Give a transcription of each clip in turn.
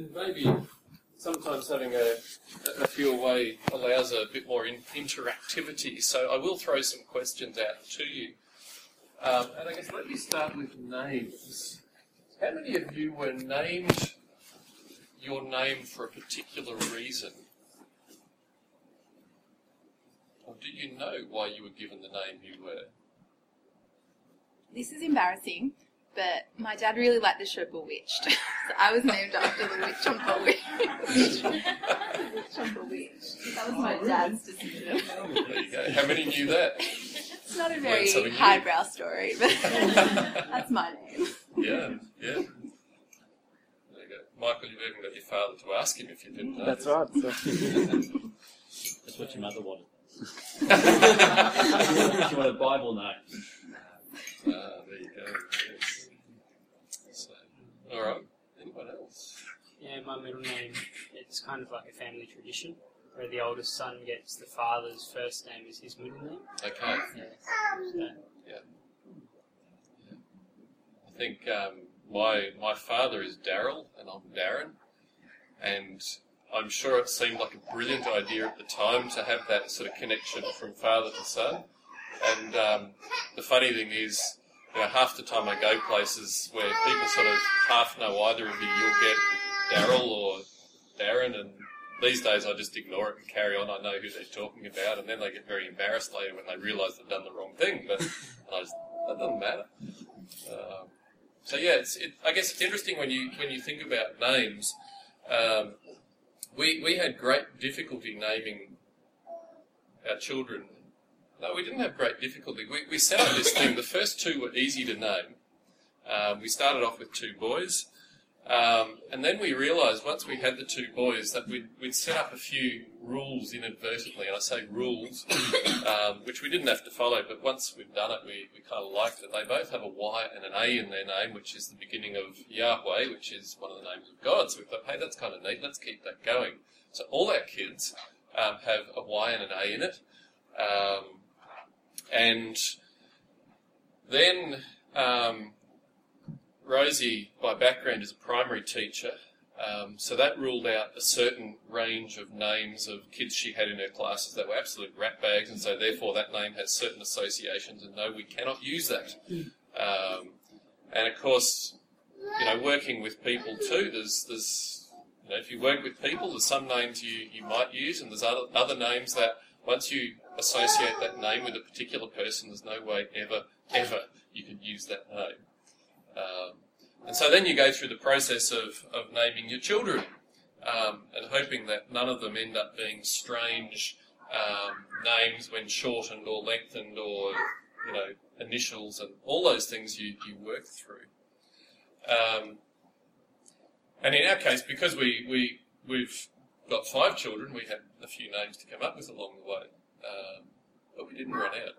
and maybe sometimes having a, a few away allows a bit more in, interactivity. So I will throw some questions out to you. Um, and I guess let me start with names. How many of you were named your name for a particular reason? Or do you know why you were given the name you were? This is embarrassing, but my dad really liked the show Bewitched. so I was named after the witch on Bewitched. witch on Bewitched. That was my dad's decision. There you go. How many knew that? It's not a very something new. highbrow story, but that's my name. Yeah, yeah. There you go. Michael, you've even got your father to ask him if you didn't know. That's right. So. That's what your mother wanted. she wanted Bible name. Ah, there you go. All right. Anyone else? Yeah, my middle name, it's kind of like a family tradition where the oldest son gets the father's first name as his middle name. Okay. Yeah. So, I think um, my my father is Daryl and I'm Darren, and I'm sure it seemed like a brilliant idea at the time to have that sort of connection from father to son. And um, the funny thing is, you know, half the time I go places where people sort of half know either of you, you'll get Daryl or Darren, and these days I just ignore it and carry on. I know who they're talking about, and then they get very embarrassed later when they realise they've done the wrong thing. But I just, that doesn't matter. Um, so yeah, it's, it, I guess it's interesting when you when you think about names. Um, we we had great difficulty naming our children. No, we didn't have great difficulty. We, we set up this thing. The first two were easy to name. Um, we started off with two boys, um, and then we realised once we had the two boys that we'd, we'd set up a few rules inadvertently, and I say rules, um, which we didn't have to follow, but once we've done it, we, we kind of liked it. They both have a Y and an A in their name, which is the beginning of Yahweh, which is one of the names of God. So we thought, hey, that's kind of neat, let's keep that going. So all our kids um, have a Y and an A in it. And then um, Rosie, by background, is a primary teacher, um, so that ruled out a certain range of names of kids she had in her classes that were absolute ratbags, and so therefore that name has certain associations, and no, we cannot use that. Um, and of course, you know, working with people too, there's, there's, you know, if you work with people, there's some names you, you might use, and there's other, other names that once you associate that name with a particular person, there's no way ever, ever you can use that name. Um, and so then you go through the process of, of naming your children um, and hoping that none of them end up being strange um, names when shortened or lengthened or, you know, initials and all those things you, you work through. Um, and in our case, because we, we, we've got five children, we had a few names to come up with along the way, um, but we didn't run out.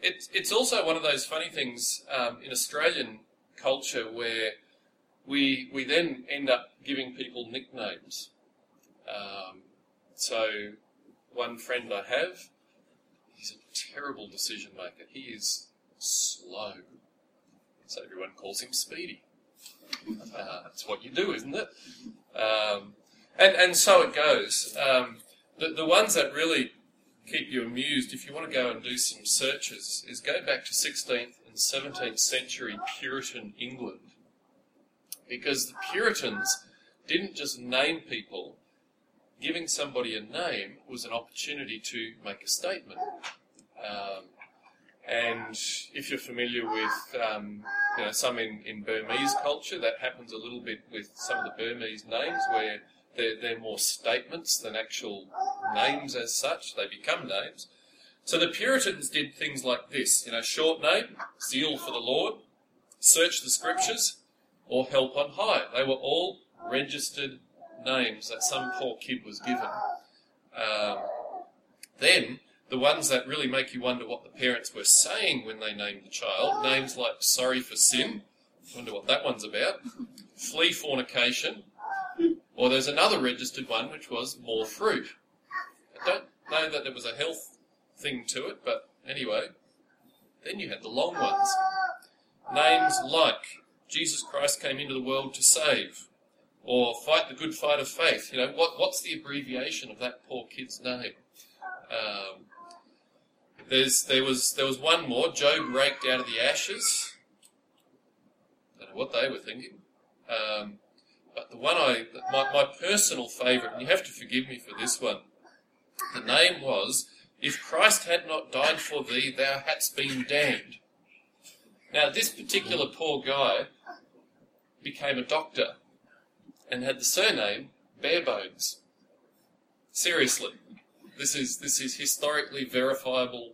It's, it's also one of those funny things um, in Australian culture where we, we then end up giving people nicknames. Um, so, one friend I have, he's a terrible decision maker. He is slow. So everyone calls him Speedy. Uh, that's what you do, isn't it? Um, and, and so it goes. Um, the, the ones that really keep you amused, if you want to go and do some searches, is go back to 16th and 17th century Puritan England. Because the Puritans didn't just name people, giving somebody a name was an opportunity to make a statement. Um, and if you're familiar with um, you know, some in, in Burmese culture, that happens a little bit with some of the Burmese names where they're, they're more statements than actual names as such. They become names. So the Puritans did things like this, you know, short name, zeal for the Lord, search the scriptures, or help on high. They were all registered names that some poor kid was given. Um, then, the ones that really make you wonder what the parents were saying when they named the child, names like sorry for sin, wonder what that one's about, flee fornication, or there's another registered one which was more fruit. I don't know that there was a health thing to it, but anyway. Then you had the long ones. Names like Jesus Christ came into the world to save, or fight the good fight of faith. You know, what, what's the abbreviation of that poor kid's name? Um, there's, there was there was one more. Job raked out of the ashes. I Don't know what they were thinking. Um, but the one I, my, my personal favourite, and you have to forgive me for this one, the name was, If Christ had not died for thee, thou hadst been damned. Now, this particular poor guy became a doctor and had the surname Barebones. Seriously. This is, this is historically verifiable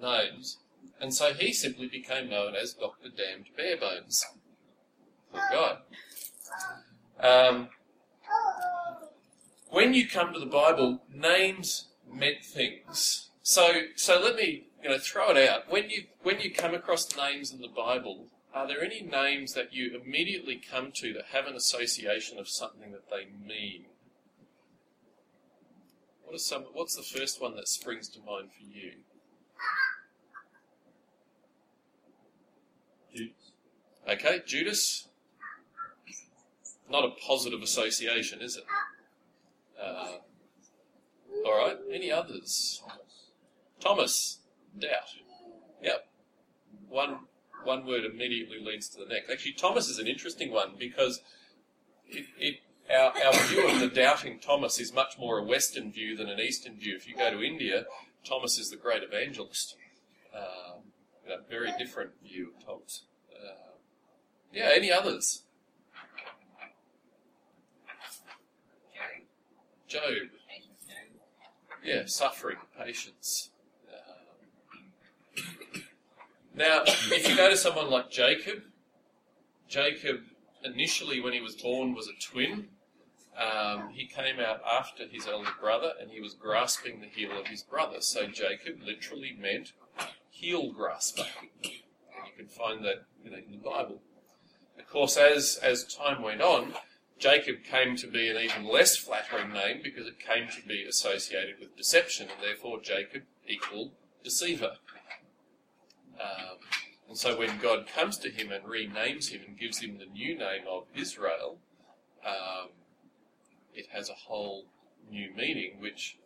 names. And so he simply became known as Dr. Damned Barebones. Poor guy. Um, when you come to the Bible, names meant things. So, so let me you know throw it out. When you when you come across names in the Bible, are there any names that you immediately come to that have an association of something that they mean? What some? What's the first one that springs to mind for you? Judas. Okay, Judas. Not a positive association, is it? Uh, all right. Any others? Thomas. Doubt. Yep. One one word immediately leads to the next. Actually, Thomas is an interesting one because it, it our, our view of the doubting Thomas is much more a Western view than an Eastern view. If you go to India, Thomas is the great evangelist. Um, a very different view of Thomas. Uh, yeah, any others? Job. Yeah, suffering, patience. Um, now, if you go to someone like Jacob, Jacob initially, when he was born, was a twin. Um, he came out after his elder brother and he was grasping the heel of his brother. So Jacob literally meant heel grasper. You can find that you know, in the Bible. Of course, as, as time went on, Jacob came to be an even less flattering name because it came to be associated with deception, and therefore Jacob equaled deceiver. Um, and so when God comes to him and renames him and gives him the new name of Israel, um, it has a whole new meaning which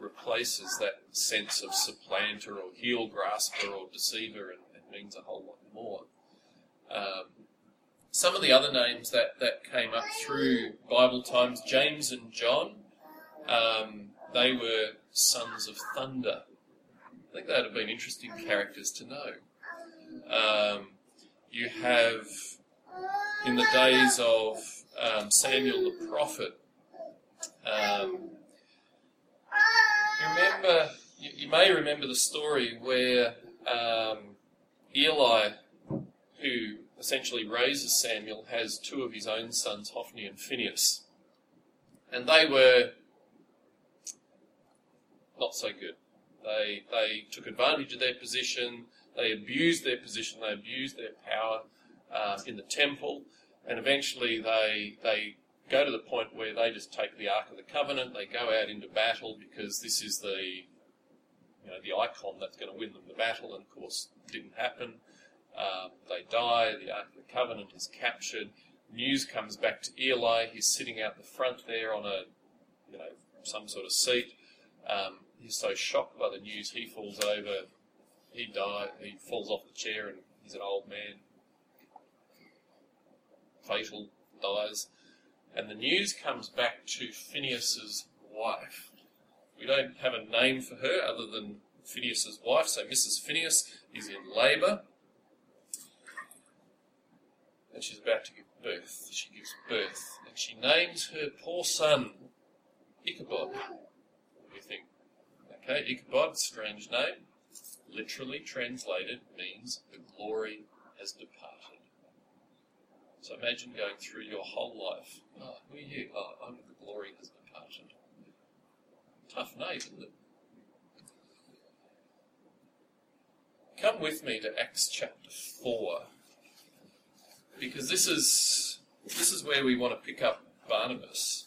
replaces that sense of supplanter or heel grasper or deceiver and, and means a whole lot more. Um, some of the other names that, that came up through Bible times, James and John, um, they were sons of thunder. I think that would have been interesting characters to know. Um, you have, in the days of um, Samuel the prophet, um, you remember, you, you, may remember the story where um, Eli, who essentially raises Samuel, has two of his own sons, Hophni and Phineas. And they were not so good. They, they took advantage of their position, they abused their position, they abused their power uh, in the temple, and eventually they, they go to the point where they just take the Ark of the Covenant, they go out into battle because this is the you know, the icon that's going to win them the battle, and of course, didn't happen. Um, they die, the Ark of the Covenant is captured. News comes back to Eli. He's sitting out the front there on a, you know, some sort of seat. Um, he's so shocked by the news, he falls over. He dies. He falls off the chair, and he's an old man. Fatal, dies, and the news comes back to Phineas's wife. We don't have a name for her other than Phineas's wife. So Mrs. Phineas is in labour and she's about to give birth. She gives birth, and she names her poor son Ichabod. We think, okay, Ichabod, strange name, literally translated means the glory has departed. So imagine going through your whole life. Oh, who are you? Oh, I'm the glory has departed. Tough name, isn't it? Come with me to Acts chapter 4 because this is this is where we want to pick up Barnabas.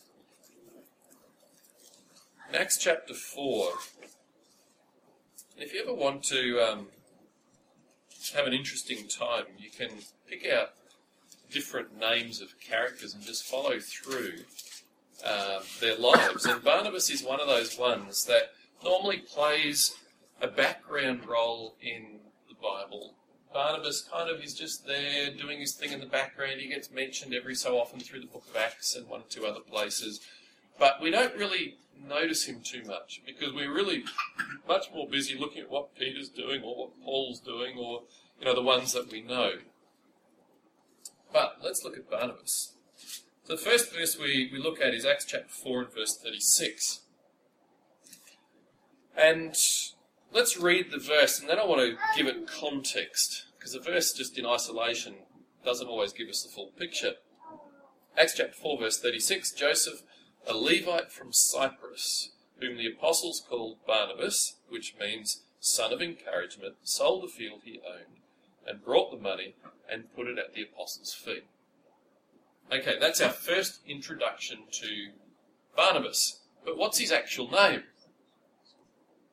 In Acts chapter four. If you ever want to um, have an interesting time, you can pick out different names of characters and just follow through um, their lives. And Barnabas is one of those ones that normally plays a background role in the Bible. Barnabas kind of is just there doing his thing in the background. He gets mentioned every so often through the book of Acts and one or two other places. But we don't really notice him too much because we're really much more busy looking at what Peter's doing or what Paul's doing or you know the ones that we know. But let's look at Barnabas. The first verse we, we look at is Acts chapter 4 and verse 36. And let's read the verse and then I want to give it context because the verse just in isolation doesn't always give us the full picture. Acts chapter 4 verse 36, Joseph, a Levite from Cyprus, whom the apostles called Barnabas, which means son of encouragement, sold the field he owned and brought the money and put it at the apostles' feet. Okay, that's our first introduction to Barnabas. But what's his actual name?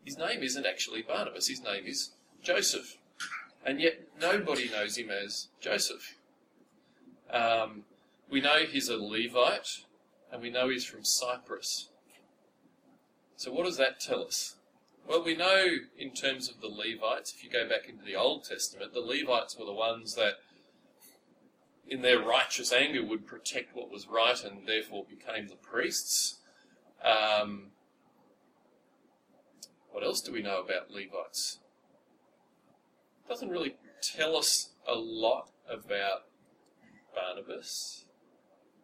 His name isn't actually Barnabas, his name is Joseph. And yet nobody knows him as Joseph. Um, we know he's a Levite, and we know he's from Cyprus. So what does that tell us? Well, we know in terms of the Levites, if you go back into the Old Testament, the Levites were the ones that, in their righteous anger, would protect what was right and therefore became the priests. Um, what else do we know about Levites? It doesn't really tell us a lot about Barnabas,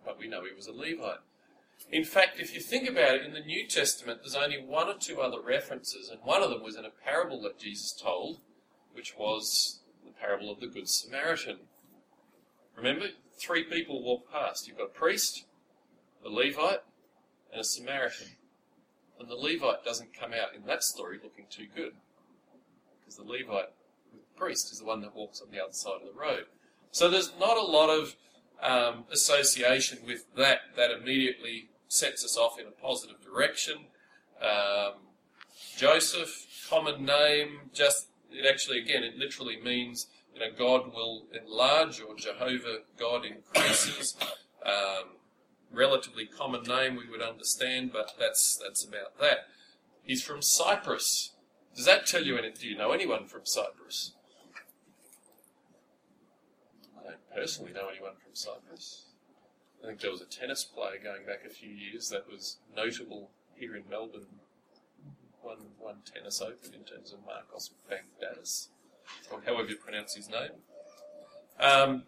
but we know he was a Levite. In fact, if you think about it, in the New Testament, there's only one or two other references, and one of them was in a parable that Jesus told, which was the parable of the Good Samaritan. Remember, three people walk past. You've got a priest, a Levite, and a Samaritan. And the Levite doesn't come out in that story looking too good. Because the Levite, the priest, is the one that walks on the other side of the road. So there's not a lot of um, association with that that immediately sets us off in a positive direction. Um, Joseph, common name, just it actually again it literally means you know God will enlarge or Jehovah God increases. Um, relatively common name we would understand, but that's that's about that. He's from Cyprus. Does that tell you anything? Do you know anyone from Cyprus? I don't personally know anyone from Cyprus. I think there was a tennis player going back a few years that was notable here in Melbourne. One one tennis open in terms of Marcos Baghdatis, or however you pronounce his name. Um,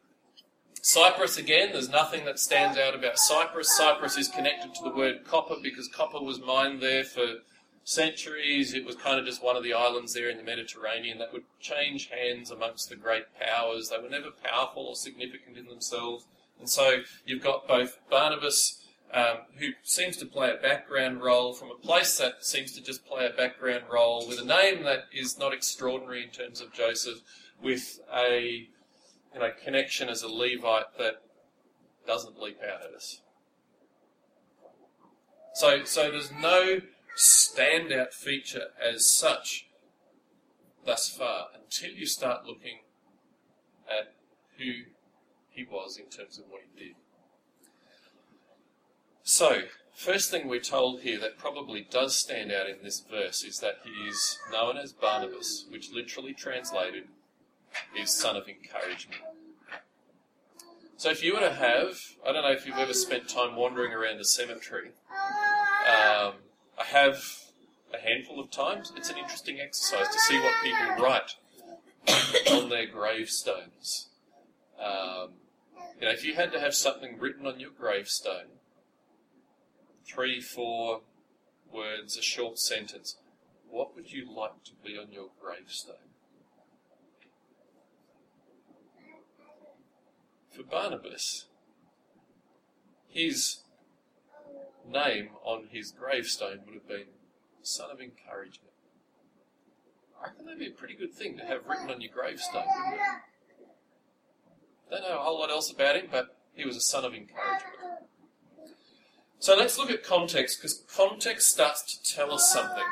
Cyprus again, there's nothing that stands out about Cyprus. Cyprus is connected to the word copper because copper was mined there for centuries. It was kind of just one of the islands there in the Mediterranean that would change hands amongst the great powers. They were never powerful or significant in themselves. And so you've got both Barnabas, um, who seems to play a background role from a place that seems to just play a background role with a name that is not extraordinary in terms of Joseph, with a you know connection as a Levite that doesn't leap out at us. So, so there's no standout feature as such thus far until you start looking at who he was in terms of what he did. So, first thing we're told here that probably does stand out in this verse is that he is known as Barnabas, which literally translated is son of encouragement. So, if you were to have, I don't know if you've ever spent time wandering around a cemetery, um, I have a handful of times. It's an interesting exercise to see what people write on their gravestones. Um, you know, if you had to have something written on your gravestone, three, four words, a short sentence, what would you like to be on your gravestone? For Barnabas, his name on his gravestone would have been Son of Encouragement. I reckon that'd be a pretty good thing to have written on your gravestone, wouldn't it? Don't know a whole lot else about him, but he was a son of encouragement. So let's look at context, because context starts to tell us something.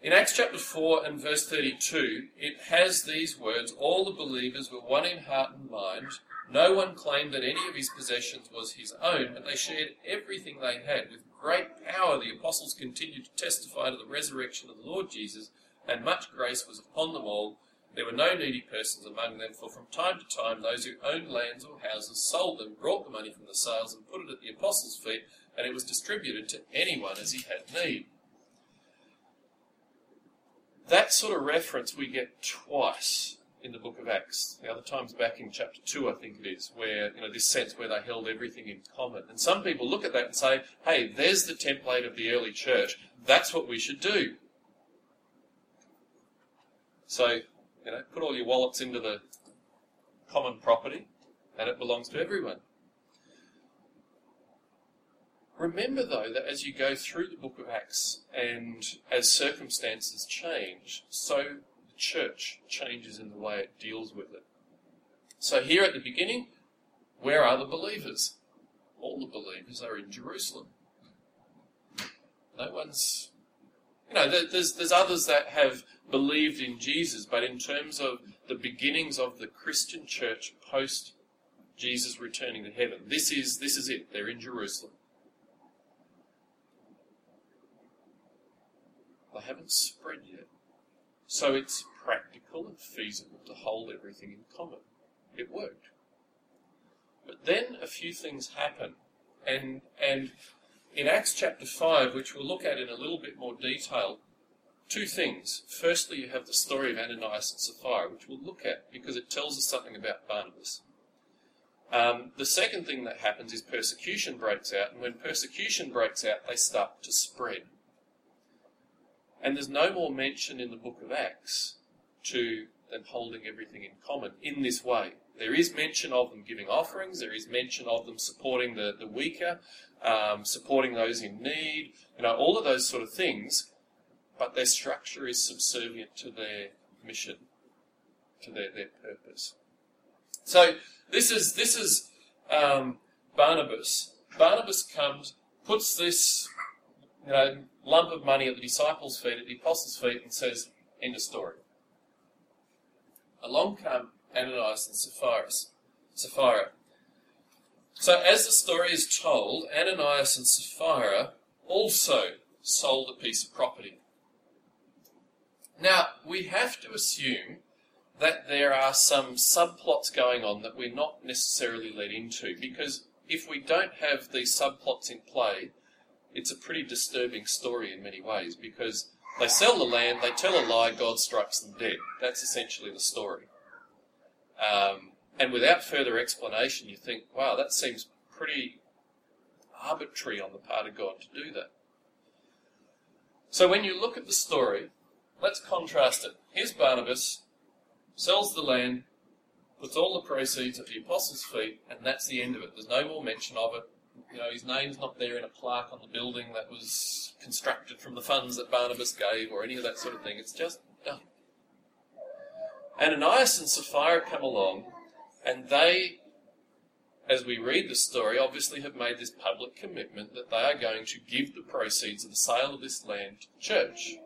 In Acts chapter 4 and verse 32, it has these words All the believers were one in heart and mind, No one claimed that any of his possessions was his own, but they shared everything they had. With great power, the apostles continued to testify to the resurrection of the Lord Jesus, and much grace was upon them all. There were no needy persons among them, for from time to time those who owned lands or houses sold them, brought the money from the sales, and put it at the apostles' feet, and it was distributed to anyone as he had need. That sort of reference we get twice in the book of Acts. The other time's back in chapter 2, I think it is, where, you know, this sense where they held everything in common. And some people look at that and say, hey, there's the template of the early church. That's what we should do. So, you know, put all your wallets into the common property and it belongs to everyone. Remember, though, that as you go through the book of Acts and as circumstances change, so the church changes in the way it deals with it. So, here at the beginning, where are the believers? All the believers are in Jerusalem. No one's. You know, there's, there's others that have believed in Jesus, but in terms of the beginnings of the Christian church post Jesus returning to heaven, this is, this is it. They're in Jerusalem. They haven't spread yet. So it's practical and feasible to hold everything in common. It worked. But then a few things happen. And, and in Acts chapter 5, which we'll look at in a little bit more detail, two things. Firstly, you have the story of Ananias and Sapphira, which we'll look at because it tells us something about Barnabas. Um, the second thing that happens is persecution breaks out, and when persecution breaks out, they start to spread. And there's no more mention in the book of Acts to them holding everything in common in this way. There is mention of them giving offerings, there is mention of them supporting the, the weaker, um, supporting those in need, you know, all of those sort of things, but their structure is subservient to their mission, to their, their purpose. So this is this is um, Barnabas. Barnabas comes, puts this you know lump of money at the disciples' feet, at the apostles' feet, and says, "End of story." Along come Ananias and Sapphira. Sapphira. So as the story is told, Ananias and Sapphira also sold a piece of property. Now, we have to assume that there are some subplots going on that we're not necessarily led into, because if we don't have these subplots in play, it's a pretty disturbing story in many ways, because they sell the land, they tell a lie, God strikes them dead. That's essentially the story. Um, and without further explanation, you think, wow, that seems pretty arbitrary on the part of God to do that. So when you look at the story, Let's contrast it. Here's Barnabas, sells the land, puts all the proceeds at the apostles' feet, and that's the end of it. There's no more mention of it. You know, his name's not there in a plaque on the building that was constructed from the funds that Barnabas gave or any of that sort of thing. It's just done. Ananias and Sapphira come along, and they, as we read the story, obviously have made this public commitment that they are going to give the proceeds of the sale of this land to the church.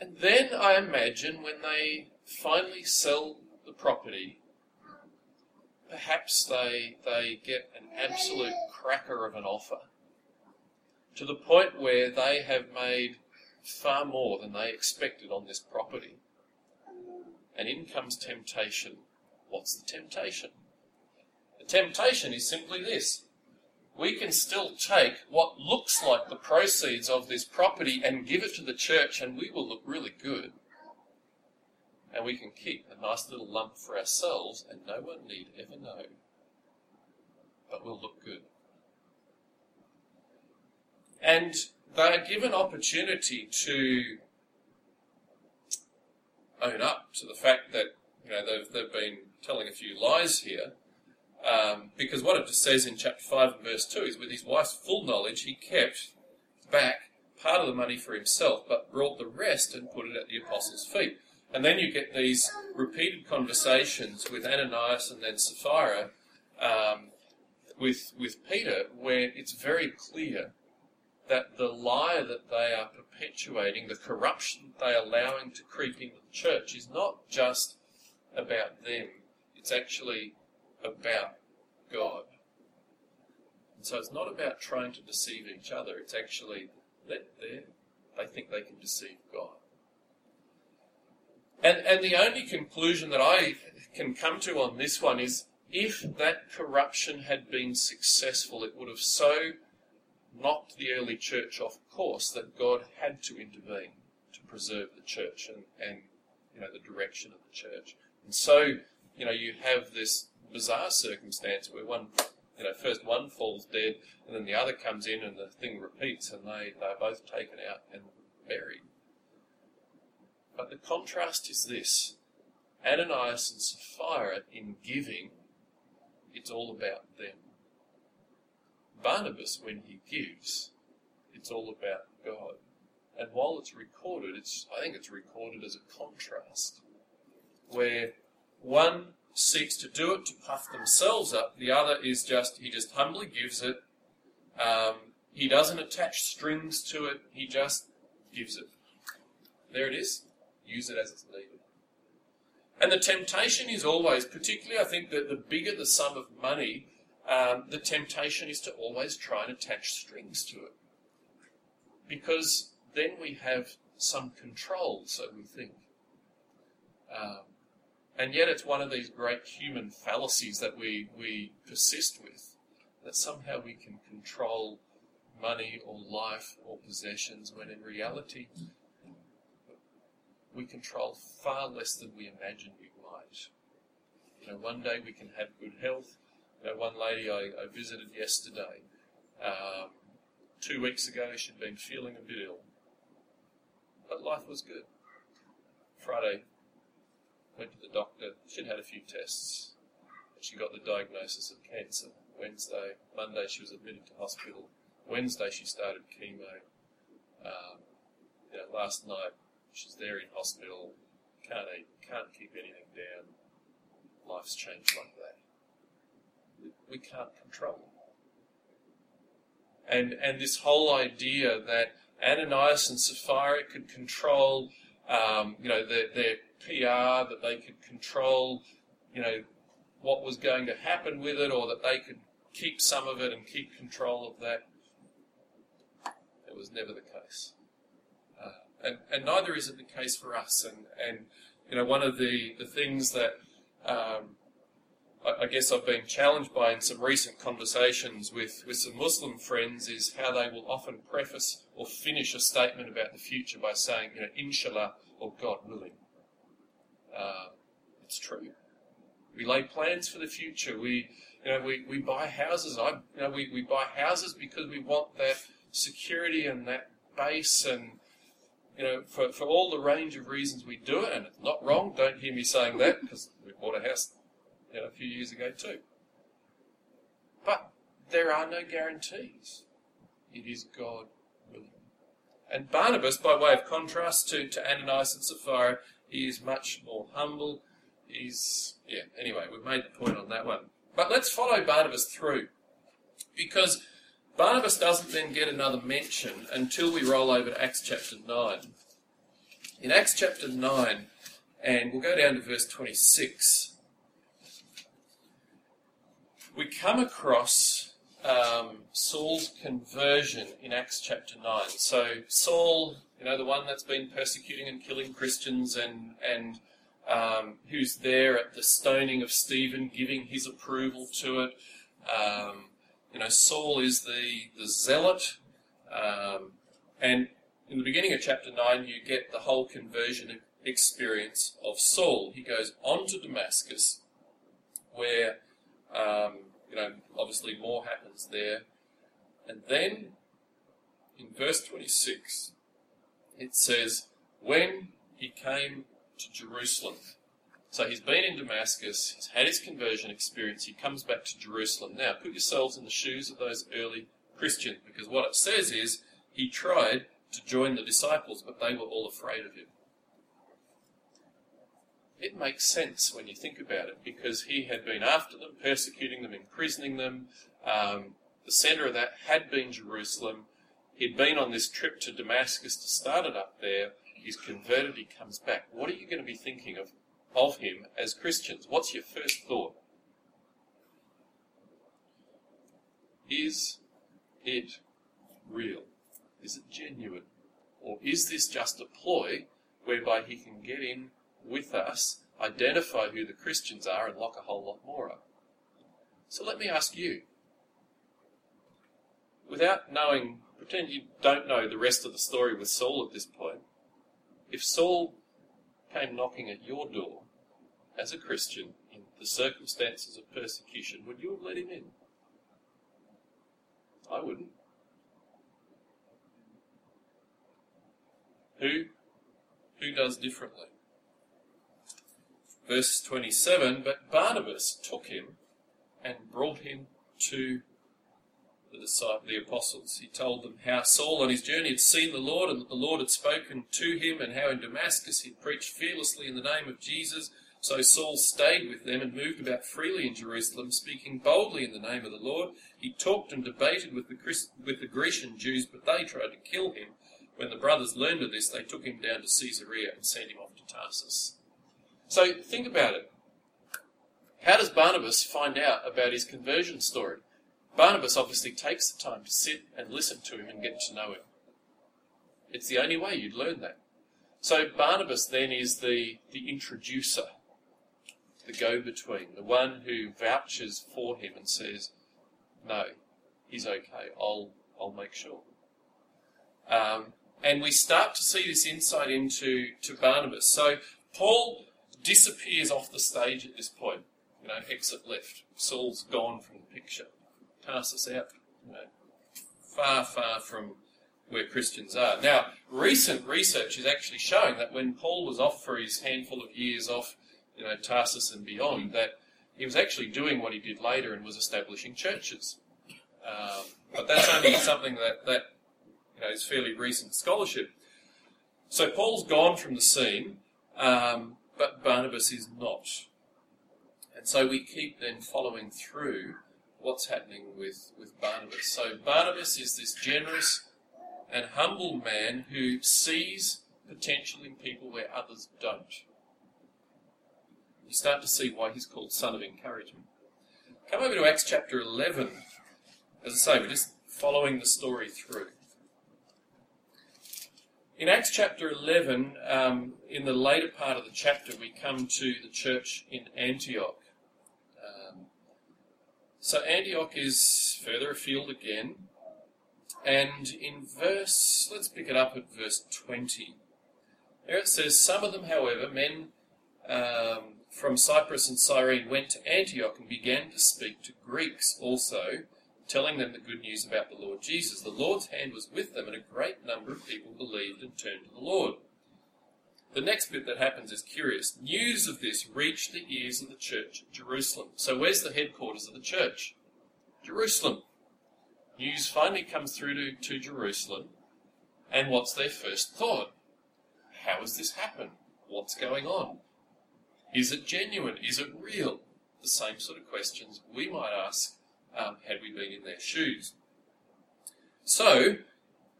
And then I imagine when they finally sell the property, perhaps they, they get an absolute cracker of an offer to the point where they have made far more than they expected on this property. And in comes temptation. What's the temptation? The temptation is simply this we can still take what looks like the proceeds of this property and give it to the church, and we will look really good. And we can keep a nice little lump for ourselves, and no one need ever know. But we'll look good. And they are given opportunity to own up to the fact that you know they've, they've been telling a few lies here um, because what it just says in chapter 5 and verse 2 is with his wife's full knowledge, he kept back part of the money for himself, but brought the rest and put it at the apostles' feet. And then you get these repeated conversations with Ananias and then Sapphira um, with, with Peter, where it's very clear that the lie that they are perpetuating, the corruption they are allowing to creep into the church, is not just about them It's actually about God. And so it's not about trying to deceive each other. It's actually that they they think they can deceive God. And and the only conclusion that I can come to on this one is if that corruption had been successful, it would have so knocked the early church off course that God had to intervene to preserve the church and, and you know the direction of the church. And so, you know, you have this bizarre circumstance where one you know, first one falls dead and then the other comes in and the thing repeats and they, they're both taken out and buried. But the contrast is this Ananias and Sapphira in giving, it's all about them. Barnabas, when he gives, it's all about God. And while it's recorded, it's I think it's recorded as a contrast, where one seeks to do it to puff themselves up, the other is just he just humbly gives it. Um, he doesn't attach strings to it. He just gives it. There it is. Use it as it's needed. And the temptation is always, particularly I think that the bigger the sum of money, um, the temptation is to always try and attach strings to it. Because then we have some control, so we think. Um, and yet it's one of these great human fallacies that we, we persist with, that somehow we can control money or life or possessions, when in reality we control far less than we imagine we might. You know, one day we can have good health. You know, one lady I, I visited yesterday, um, two weeks ago, she'd been feeling a bit ill, but life was good. Friday, went to the doctor. She'd had a few tests. And she got the diagnosis of cancer. Wednesday, Monday, she was admitted to hospital. Wednesday, she started chemo. Um, you know, last night, she's there in hospital. Can't eat, can't keep anything down. Life's changed like that. We can't control it. And and this whole idea that Ananias and Sapphira could control, um, you know, their, their PR, that they could control, you know, what was going to happen with it, or that they could keep some of it and keep control of that. It was never the case. And, and neither is it the case for us. And, and you know, one of the, the things that um, I, I guess I've been challenged by in some recent conversations with, with some Muslim friends is how they will often preface or finish a statement about the future by saying, you know, inshallah or God willing. Uh, it's true. We lay plans for the future. We, you know, we, we buy houses. I, you know, we, we buy houses because we want that security and that base and, you know, for, for all the range of reasons we do it. And it's not wrong. Don't hear me saying that because we bought a house, you know, a few years ago too. But there are no guarantees. It is God willing. And Barnabas, by way of contrast to, to Ananias and Sapphira, he is much more humble. He's, yeah, anyway, we've made the point on that one. But let's follow Barnabas through. Because Barnabas doesn't then get another mention until we roll over to Acts chapter 9. In Acts chapter 9, and we'll go down to verse 26, we come across um, Saul's conversion in Acts chapter 9. So, Saul you know, the one that's been persecuting and killing Christians and, and um, who's there at the stoning of Stephen, giving his approval to it. Um, you know, Saul is the, the zealot. Um, and in the beginning of chapter 9, you get the whole conversion experience of Saul. He goes on to Damascus, where, um, you know, obviously more happens there. And then in verse 26, it says, when he came to Jerusalem. So he's been in Damascus, he's had his conversion experience, he comes back to Jerusalem. Now, put yourselves in the shoes of those early Christians, because what it says is he tried to join the disciples, but they were all afraid of him. It makes sense when you think about it, because he had been after them, persecuting them, imprisoning them. Um, the centre of that had been Jerusalem. He'd been on this trip to Damascus to start it up there. He's converted, he comes back. What are you going to be thinking of of him as Christians, what's your first thought? Is it real? Is it genuine? Or is this just a ploy whereby he can get in with us, identify who the Christians are, and lock a whole lot more up? So let me ask you, without knowing, pretend you don't know the rest of the story with Saul at this point, if Saul came knocking at your door as a Christian in the circumstances of persecution, would you have let him in? I wouldn't. Who? Who does differently? Verse 27 But Barnabas took him and brought him to the disciples, the apostles. He told them how Saul on his journey had seen the Lord and that the Lord had spoken to him, and how in Damascus he preached fearlessly in the name of Jesus. So Saul stayed with them and moved about freely in Jerusalem, speaking boldly in the name of the Lord. He talked and debated with the, Christ- with the Grecian Jews, but they tried to kill him. When the brothers learned of this, they took him down to Caesarea and sent him off to Tarsus. So think about it. How does Barnabas find out about his conversion story? Barnabas obviously takes the time to sit and listen to him and get to know him. It's the only way you'd learn that. So Barnabas then is the, the introducer, the go-between, the one who vouches for him and says, no, he's okay, I'll, I'll make sure. Um, and we start to see this insight into to Barnabas. So Paul disappears off the stage at this point. You know, exit left. Saul's gone from the picture. Tarsus out. You know, far, far from where Christians are. Now, recent research is actually showing that when Paul was off for his handful of years off, you know, Tarsus and beyond, that he was actually doing what he did later and was establishing churches. Um, but that's only something that, that you know, is fairly recent scholarship. So Paul's gone from the scene, um, but Barnabas is not. And so we keep then following through what's happening with, with Barnabas. So Barnabas is this generous and humble man who sees potential in people where others don't. You start to see why he's called son of encouragement. Come over to Acts chapter 11. As I say, we're just following the story through. In Acts chapter 11, um, in the later part of the chapter, we come to the church in Antioch. So Antioch is further afield again. And in verse, let's pick it up at verse 20. There it says, Some of them, however, men um, from Cyprus and Cyrene, went to Antioch and began to speak to Greeks also, telling them the good news about the Lord Jesus. The Lord's hand was with them, and a great number of people believed and turned to the Lord. The next bit that happens is curious. News of this reached the ears of the church at Jerusalem. So, where's the headquarters of the church? Jerusalem. News finally comes through to, to Jerusalem, and what's their first thought? How has this happened? What's going on? Is it genuine? Is it real? The same sort of questions we might ask um, had we been in their shoes. So,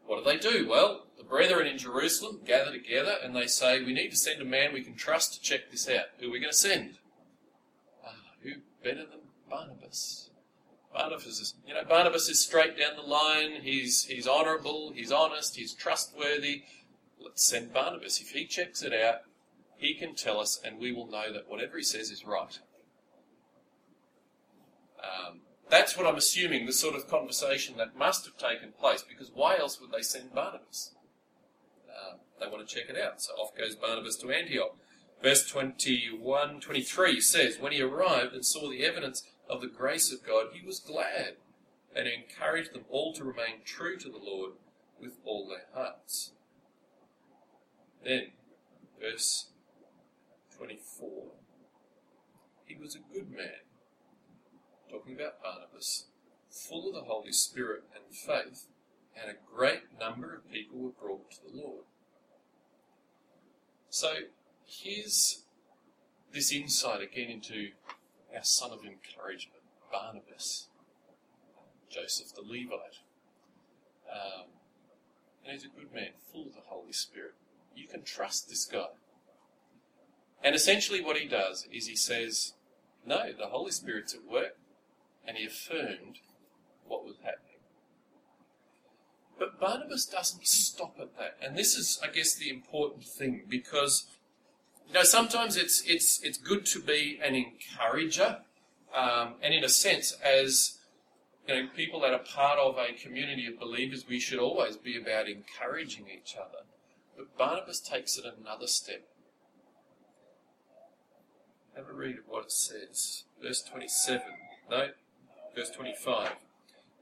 what do they do? Well, the brethren in Jerusalem gather together and they say, We need to send a man we can trust to check this out. Who are we going to send? Ah, who better than Barnabas? Barnabas is, you know, Barnabas is straight down the line. He's he's honourable. He's honest. He's trustworthy. Let's send Barnabas. If he checks it out, he can tell us, and we will know that whatever he says is right. Um, that's what I'm assuming, the sort of conversation that must have taken place, because why else would they send Barnabas? Uh, they want to check it out. So off goes Barnabas to Antioch. Verse 21 23 says, When he arrived and saw the evidence of the grace of God, he was glad and encouraged them all to remain true to the Lord with all their hearts. Then, verse 24. He was a good man, talking about Barnabas, full of the Holy Spirit and faith, and a great number of people were brought to the Lord. So, here's this insight again into our son of encouragement, Barnabas, Joseph the Levite. Um, and he's a good man, full of the Holy Spirit. You can trust this guy. And essentially, what he does is he says, No, the Holy Spirit's at work, and he affirmed what was happening. But Barnabas doesn't stop at that, and this is, I guess, the important thing because you know sometimes it's it's it's good to be an encourager, um, and in a sense, as you know, people that are part of a community of believers, we should always be about encouraging each other. But Barnabas takes it another step. Have a read of what it says. Verse 27. No, verse 25.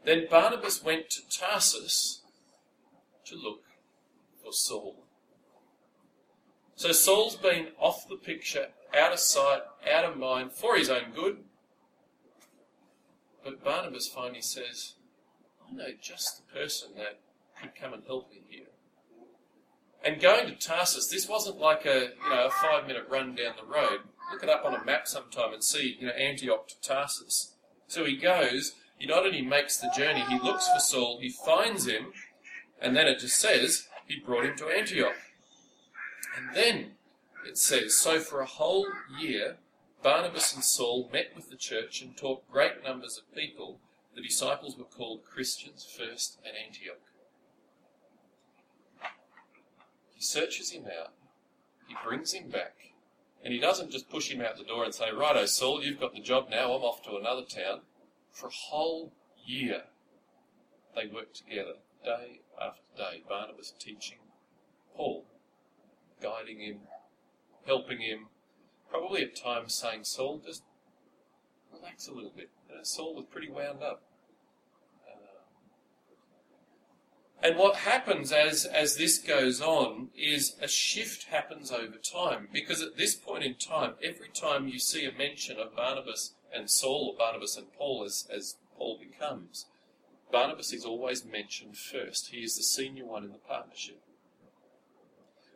Then Barnabas went to Tarsus to look for Saul. So Saul's been off the picture, out of sight, out of mind, for his own good. But Barnabas finally says, I know just the person that could come and help me here. And going to Tarsus, this wasn't like a you know a five minute run down the road. Look it up on a map sometime and see you know Antioch to Tarsus. So he goes. He not only makes the journey, he looks for Saul, he finds him, and then it just says he brought him to Antioch. And then it says, so for a whole year, Barnabas and Saul met with the church and taught great numbers of people. The disciples were called Christians first at Antioch. He searches him out, he brings him back, and he doesn't just push him out the door and say, Righto, Saul, you've got the job now, I'm off to another town. For a whole year, they worked together, day after day. Barnabas teaching Paul, guiding him, helping him, probably at times saying, Saul, just relax a little bit. You know, Saul was pretty wound up. Uh, and what happens as, as this goes on is a shift happens over time. Because at this point in time, every time you see a mention of Barnabas and Saul, or Barnabas and Paul, as, as Paul becomes, Barnabas is always mentioned first. He is the senior one in the partnership.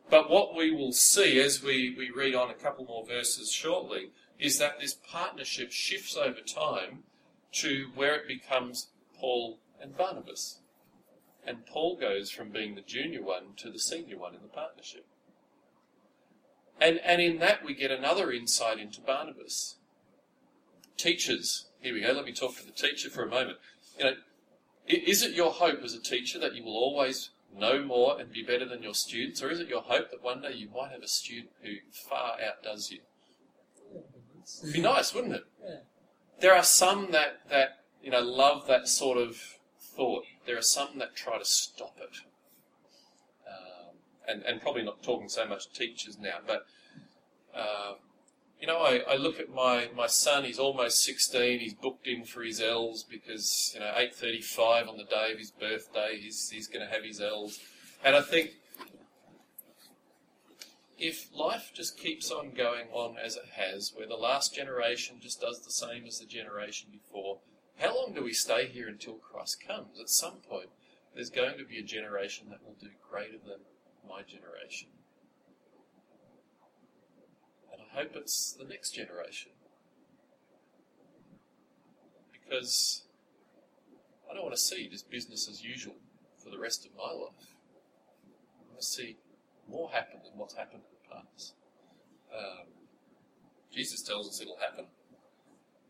But what we will see as we, we read on a couple more verses shortly is that this partnership shifts over time to where it becomes Paul and Barnabas. And Paul goes from being the junior one to the senior one in the partnership. And, and in that we get another insight into Barnabas. Teachers, here we go, let me talk to the teacher for a moment. You know, is it your hope as a teacher that you will always know more and be better than your students, or is it your hope that one day you might have a student who far outdoes you? It'd be nice, wouldn't it? Yeah. There are some that, that you know love that sort of thought. There are some that try to stop it. Um, and, and probably not talking so much teachers now, but uh, you know, I, I look at my, my son, he's almost 16, he's booked in for his L's because, you know, 8.35 on the day of his birthday, he's, he's going to have his L's. And I think if life just keeps on going on as it has, where the last generation just does the same as the generation before, how long do we stay here until Christ comes? At some point, there's going to be a generation that will do greater than my generation. And I hope it's the next generation. Because I don't want to see just business as usual for the rest of my life. I want to see more happen than what's happened in the past. Um, Jesus tells us it'll happen.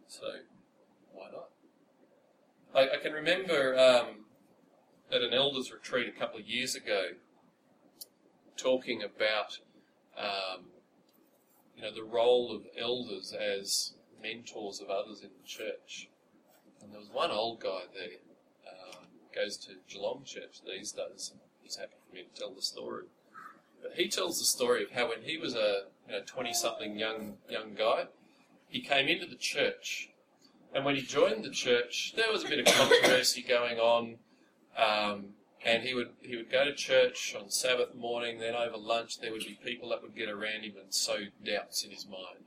So, why not? I, I can remember um, at an elders retreat a couple of years ago talking about um, you know the role of elders as mentors of others in the church. And there was one old guy there, um, goes to Geelong Church these days. And he's happy for me to tell the story. But he tells the story of how when he was a twenty-something young young guy, he came into the church, and when he joined the church, there was a bit of controversy going on. Um, and he would he would go to church on Sabbath morning. Then over lunch, there would be people that would get around him and sow doubts in his mind.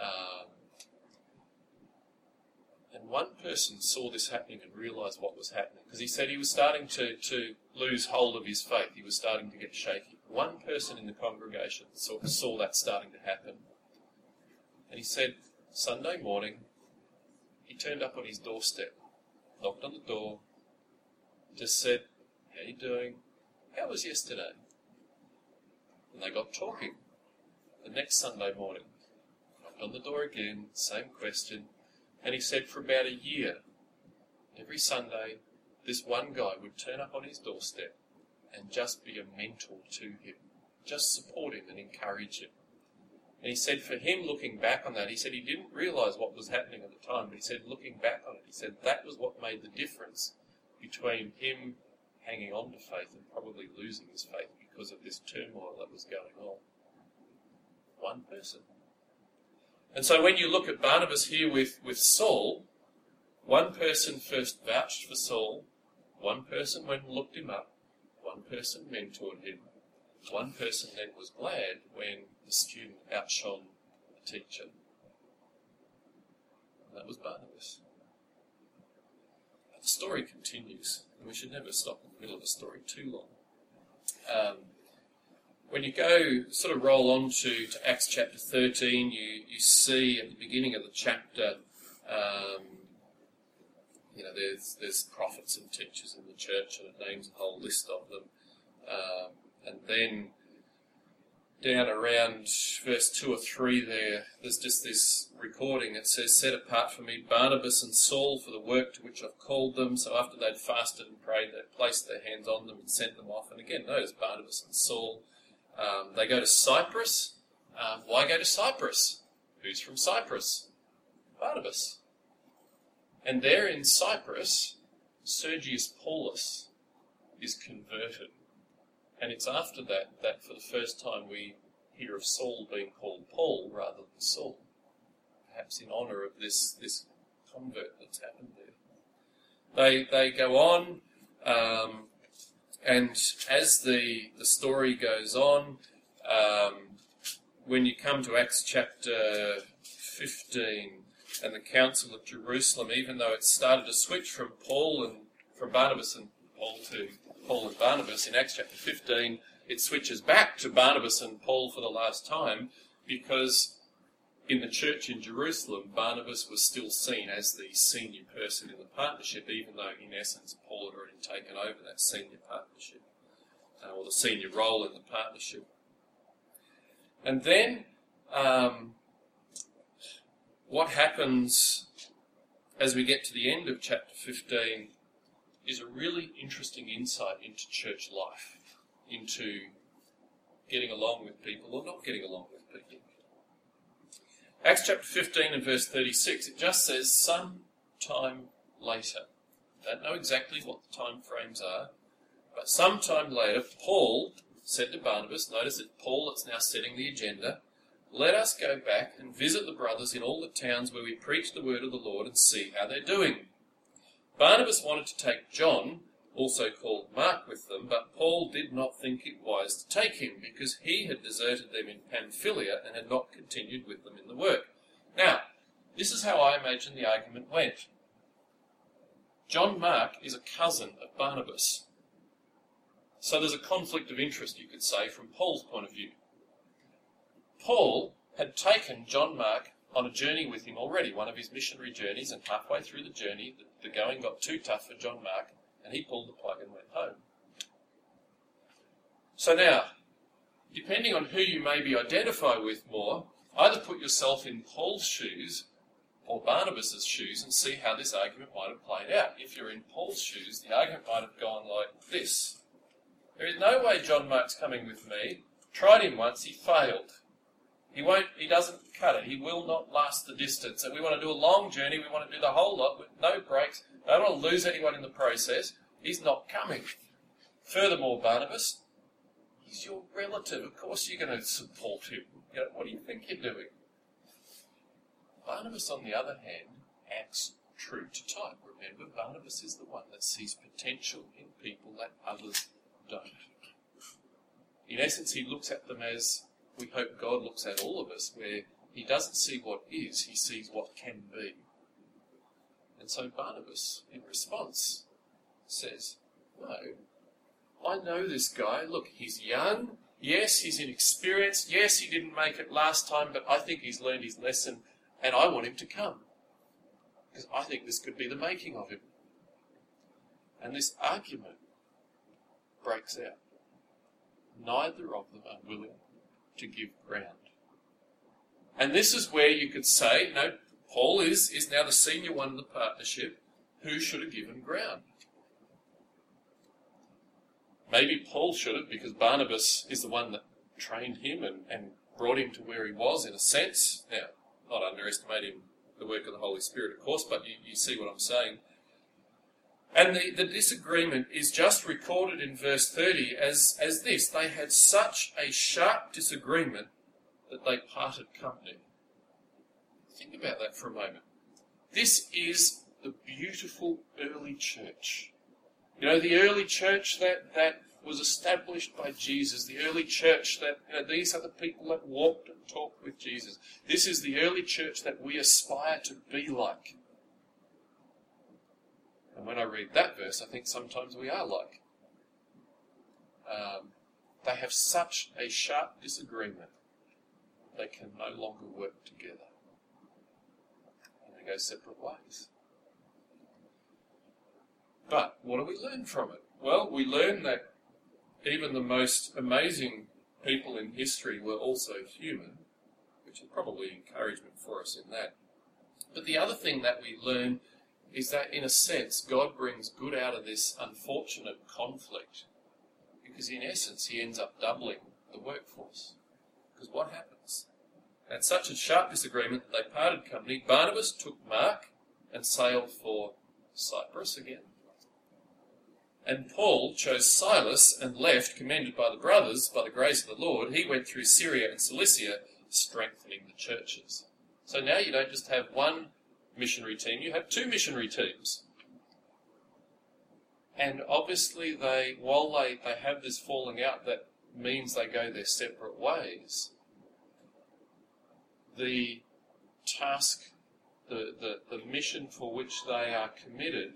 Um, and one person saw this happening and realised what was happening because he said he was starting to, to lose hold of his faith. He was starting to get shaky. One person in the congregation saw, saw that starting to happen. And he said, Sunday morning, he turned up on his doorstep, knocked on the door, just said, How you doing? How was yesterday? And they got talking. The next Sunday morning, knocked on the door again, same question, and he said for about a year, every Sunday, this one guy would turn up on his doorstep and just be a mentor to him, just support him and encourage him. And he said for him looking back on that, he said he didn't realise what was happening at the time, but he said looking back on it, he said that was what made the difference between him hanging on to faith and probably losing his faith because of this turmoil that was going on. One person. And so when you look at Barnabas here with, with Saul, one person first vouched for Saul, one person went and looked him up, one person mentored him, one person then was glad when the student outshone the teacher. And that was Barnabas. The story continues, and we should never stop in the middle of a story too long. Um, when you go sort of roll on to, to Acts chapter 13, you, you see at the beginning of the chapter, um, you know, there's, there's prophets and teachers in the church, and it names a whole list of them. Um, and then down around verse 2 or 3 there, there's just this recording. It says, Set apart for me Barnabas and Saul for the work to which I've called them. So after they'd fasted and prayed, they placed their hands on them and sent them off. And again, notice Barnabas and Saul. Um, they go to Cyprus. Um, why go to Cyprus? Who's from Cyprus? Barnabas. And there in Cyprus, Sergius Paulus is converted. And it's after that that for the first time we hear of Saul being called Paul rather than Saul. Perhaps in honour of this, this convert that's happened there. They, they go on, um, and as the, the story goes on, um, when you come to Acts chapter 15 and the Council of Jerusalem, even though it started to switch from Paul and from Barnabas and Paul to Paul and Barnabas, in Acts chapter 15, it switches back to Barnabas and Paul for the last time because in the church in Jerusalem, Barnabas was still seen as the senior person in the partnership, even though in essence Paul had already taken over that senior partnership, uh, or the senior role in the partnership. And then, um, what happens as we get to the end of chapter 15 is a really interesting insight into church life, into getting along with people or not getting along with people. Acts chapter 15 and verse 36, it just says some time later. Don't know exactly what the time frames are, but some time later, Paul said to Barnabas, notice that Paul is now setting the agenda, let us go back and visit the brothers in all the towns where we preach the word of the Lord and see how they're doing. Barnabas wanted to take John, also called Mark, with them, but Paul did not think it wise to take him, because he had deserted them in Pamphylia and had not continued with them in the work. Now, this is how I imagine the argument went. John Mark is a cousin of Barnabas. So there's a conflict of interest, you could say, from Paul's point of view. Paul had taken John Mark on a journey with him already, one of his missionary journeys, and halfway through the journey, the, the going got too tough for John Mark, and he pulled the plug and went home. So now, depending on who you maybe identify with more, either put yourself in Paul's shoes or Barnabas's shoes and see how this argument might have played out. If you're in Paul's shoes, the argument might have gone like this. There is no way John Mark's coming with me. Tried him once, he failed. He won't. He doesn't cut it. He will not last the distance. And we want to do a long journey. We want to do the whole lot with no breaks. I don't want to lose anyone in the process. He's not coming. Furthermore, Barnabas, he's your relative. Of course, you're going to support him. You know, what do you think you're doing? Barnabas, on the other hand, acts true to type. Remember, Barnabas is the one that sees potential in people that others don't. In essence, he looks at them as we hope God looks at all of us, where he doesn't see what is, he sees what can be. And so Barnabas, in response, says, No, I know this guy. Look, he's young. Yes, he's inexperienced. Yes, he didn't make it last time, but I think he's learned his lesson, and I want him to come. Because I think this could be the making of him. And this argument breaks out. Neither of them are willing to give ground. And this is where you could say, no, Paul is, is now the senior one in the partnership. Who should have given ground? Maybe Paul should have, because Barnabas is the one that trained him and, and brought him to where he was in a sense. Now, not underestimating the work of the Holy Spirit, of course, but you, you see what I'm saying. And the, the disagreement is just recorded in verse 30 as, as this they had such a sharp disagreement that they parted company. Think about that for a moment. This is the beautiful early church. You know, the early church that, that was established by Jesus, the early church that, you know, these are the people that walked and talked with Jesus. This is the early church that we aspire to be like. And when I read that verse, I think sometimes we are like. Um, they have such a sharp disagreement, they can no longer work together. And they go separate ways. But what do we learn from it? Well, we learn that even the most amazing people in history were also human, which is probably encouragement for us in that. But the other thing that we learn is that, in a sense, God brings good out of this unfortunate conflict. Because, in essence, He ends up doubling the workforce. Because what happens? At such a sharp disagreement that they parted company, Barnabas took Mark and sailed for Cyprus again. And Paul chose Silas and left, commended by the brothers, by the grace of the Lord. He went through Syria and Cilicia, strengthening the churches. So now you don't just have one missionary team, you have two missionary teams. And obviously, they, while they, they have this falling out that means they go their separate ways, the task, the, the, the mission for which they are committed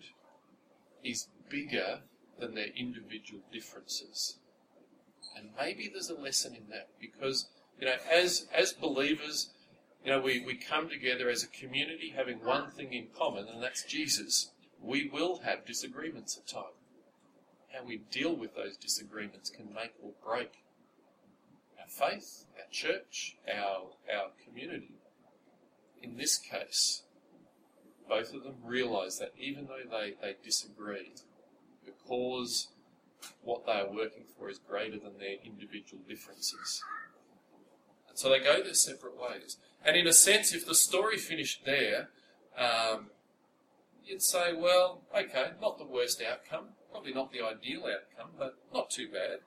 is bigger than their individual differences. And maybe there's a lesson in that because, you know, as, as believers, you know, we, we come together as a community having one thing in common, and that's Jesus. We will have disagreements at times. How we deal with those disagreements can make or break our faith, our church, our, our community. In this case, both of them realize that even though they, they disagree, the cause, what they are working for, is greater than their individual differences. So they go their separate ways. And in a sense, if the story finished there, um, you'd say, well, okay, not the worst outcome, probably not the ideal outcome, but not too bad.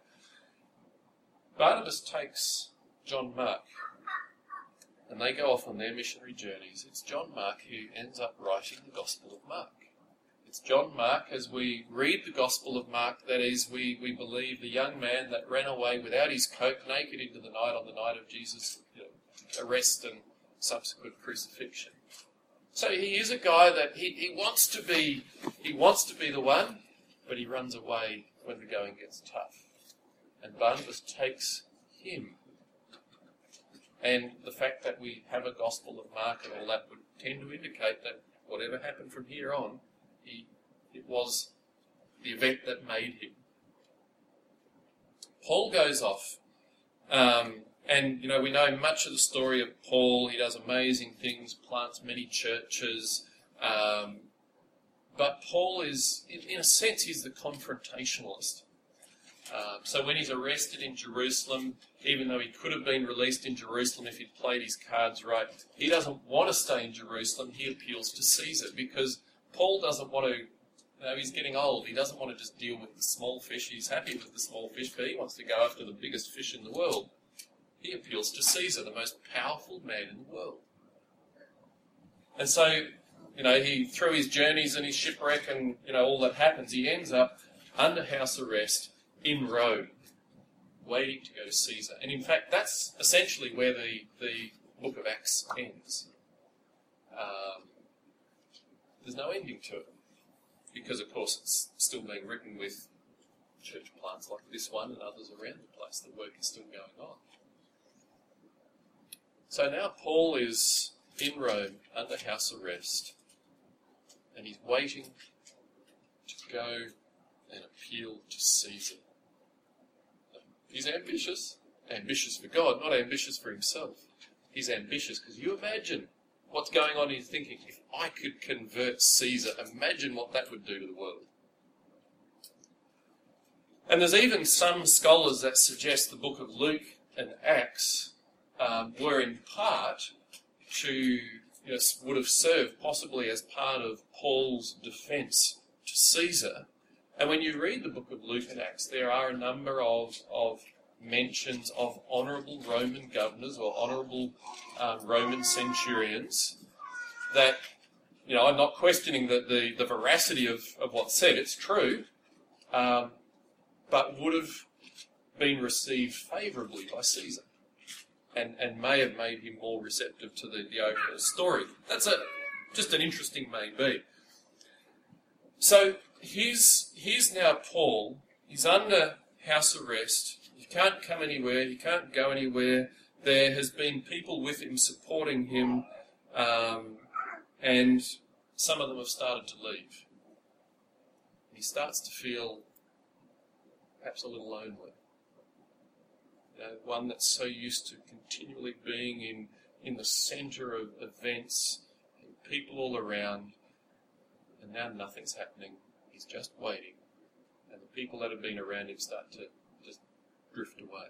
Barnabas takes John Mark, and they go off on their missionary journeys. It's John Mark who ends up writing the Gospel of Mark. It's John Mark, as we read the Gospel of Mark, that is, we, we believe the young man that ran away without his coat, naked into the night on the night of Jesus' arrest and subsequent crucifixion. So he is a guy that he, he wants to be he wants to be the one, but he runs away when the going gets tough. And Barnabas takes him. And the fact that we have a Gospel of Mark and all that would tend to indicate that whatever happened from here on, he, it was the event that made him. Paul goes off, um, and you know we know much of the story of Paul. He does amazing things, plants many churches, um, but Paul is, in, in, a sense, he's the confrontationalist. Um, so when he's arrested in Jerusalem, even though he could have been released in Jerusalem if he'd played his cards right, he doesn't want to stay in Jerusalem. He appeals to Caesar because Paul doesn't want to, you know, he's getting old. He doesn't want to just deal with the small fish. He's happy with the small fish, but he wants to go after the biggest fish in the world. He appeals to Caesar, the most powerful man in the world. And so, you know, he through his journeys and his shipwreck and you know all that happens, he ends up under house arrest in Rome, waiting to go to Caesar. And in fact, that's essentially where the the book of Acts ends. Um, there's no ending to it. Because, of course, it's still being written with church plants like this one and others around the place. The work is still going on. So now Paul is in Rome under house arrest and he's waiting to go and appeal to Caesar. He's ambitious, ambitious for God, not ambitious for himself. he's ambitious because you imagine what's going on in his thinking. If I could convert Caesar, imagine what that would do to the world. And there's even some scholars that suggest the book of Luke and Acts um, were in part to, you know, would have served possibly as part of Paul's defence to Caesar. And when you read the book of Luke and Acts, there are a number of, of mentions of honourable Roman governors or honourable um, Roman centurions that, you know, I'm not questioning the, the, the veracity of, of what's said, it's true, um, but would have been received favourably by Caesar and, and may have made him more receptive to the, the overall story. That's a, just an interesting maybe. So here's, here's now Paul. He's under house arrest. Can't come anywhere. He can't go anywhere. There has been people with him supporting him, um, and some of them have started to leave. He starts to feel perhaps a little lonely. You know, one that's so used to continually being in, in the centre of events people all around, and now nothing's happening. He's just waiting. And the people that have been around him start to drift away.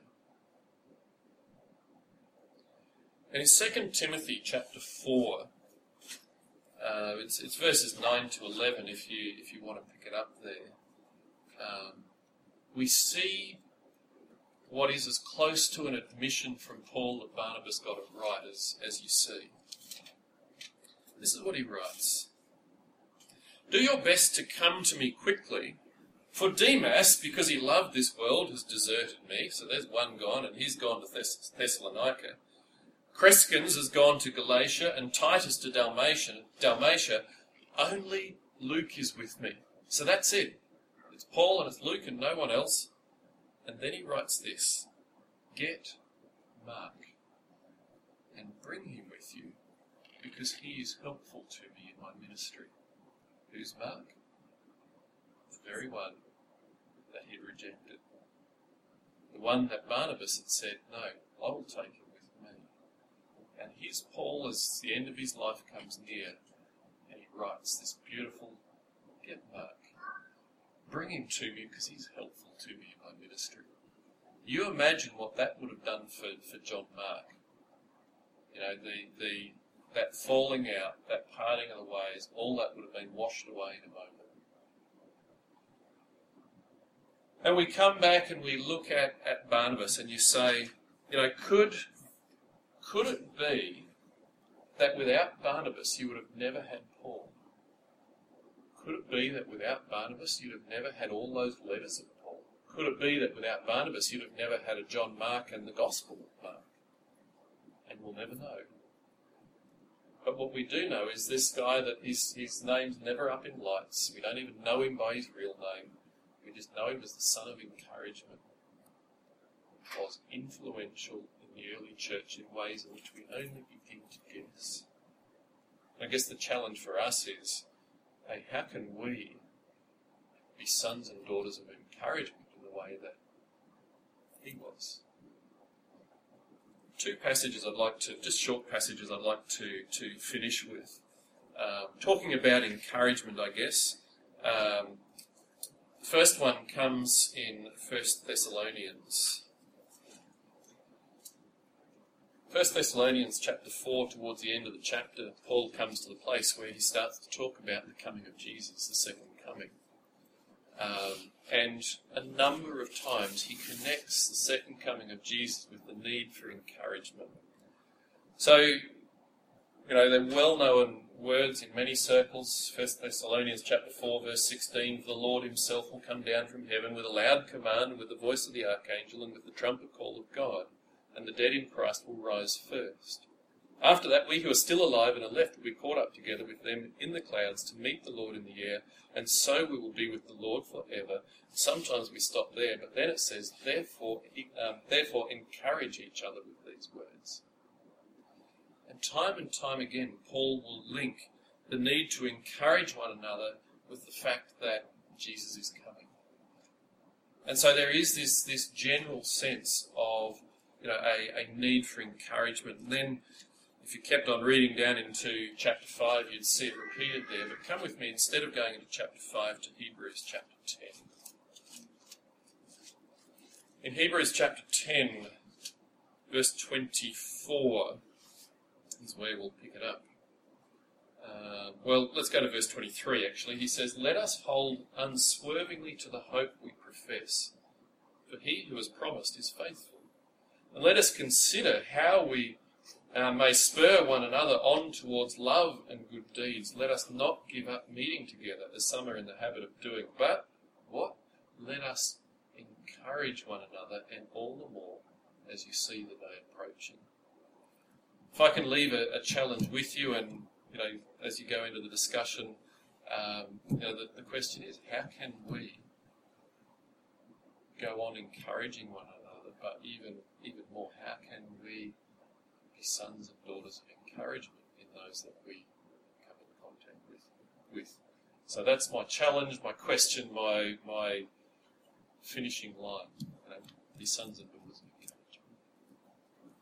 And in 2 Timothy chapter 4, uh, it's, it's verses 9 to 11 if you, if you want to pick it up there. Um, we see what is as close to an admission from Paul that Barnabas got it right as, as you see. This is what he writes Do your best to come to me quickly, for Demas, because he loved this world, has deserted me. So there's one gone, and he's gone to Thess- Thessalonica. Crescens has gone to Galatia, and Titus to Dalmatia. Dalmatia. Only Luke is with me. So that's it. It's Paul and it's Luke and no one else. And then he writes this Get Mark and bring him with you because he is helpful to me in my ministry. Who's Mark? The very one he rejected. The one that Barnabas had said, No, I will take him with me. And here's Paul as the end of his life comes near, and he writes this beautiful Get Mark. Bring him to me because he's helpful to me in my ministry. You imagine what that would have done for, for John Mark. You know, the, the that falling out, that parting of the ways, all that would have been washed away in a moment. And we come back and we look at, at Barnabas and you say, you know, could could it be that without Barnabas you would have never had Paul? Could it be that without Barnabas you'd have never had all those letters of Paul? Could it be that without Barnabas you'd have never had a John Mark and the Gospel of Mark? And we'll never know. But what we do know is this guy that his, his name's never up in lights. We don't even know him by his real name. Just know him as the son of encouragement. Was influential in the early church in ways in which we only begin to guess. I guess the challenge for us is hey, how can we be sons and daughters of encouragement in the way that he was? Two passages I'd like to, just short passages I'd like to, to finish with. Um, talking about encouragement, I guess. Um, first one comes in First Thessalonians. First Thessalonians chapter 4, towards the end of the chapter, Paul comes to the place where he starts to talk about the coming of Jesus, the second coming. Um, and a number of times he connects the second coming of Jesus with the need for encouragement. So, you know, they're well known words in many circles. First Thessalonians chapter 4, verse 16, For the Lord himself will come down from heaven with a loud command, and with the voice of the archangel, and with the trumpet call of God and the dead in Christ will rise first. After that, we who are still alive and are left will be caught up together with them in the clouds to meet the Lord in the air, and so we will be with the Lord forever. Sometimes we stop there, but then it says, therefore, um, therefore encourage each other with these words. And time and time again, Paul will link the need to encourage one another with the fact that Jesus is coming. And so there is this, this general sense of you know, a, a need for encouragement. And then, if you kept on reading down into chapter 5, you'd see it repeated there. But come with me, instead of going into chapter 5, to Hebrews chapter 10. In Hebrews chapter 10, verse 24 is where we'll pick it up. Uh, well, let's go to verse 23 actually. He says, Let us hold unswervingly to the hope we profess, for he who has promised is faithful. And let us consider how we uh, may spur one another on towards love and good deeds. Let us not give up meeting together, as some are in the habit of doing, but what? Let us encourage one another, and all the more as you see the day approaching. If I can leave a, a challenge with you, and you know, as you go into the discussion, um, you know, the, the question is, how can we go on encouraging one another, but even even more, how can we be sons and daughters of encouragement in those that we come in contact with? With so that's my challenge, my question, my my finishing line. You know, be sons and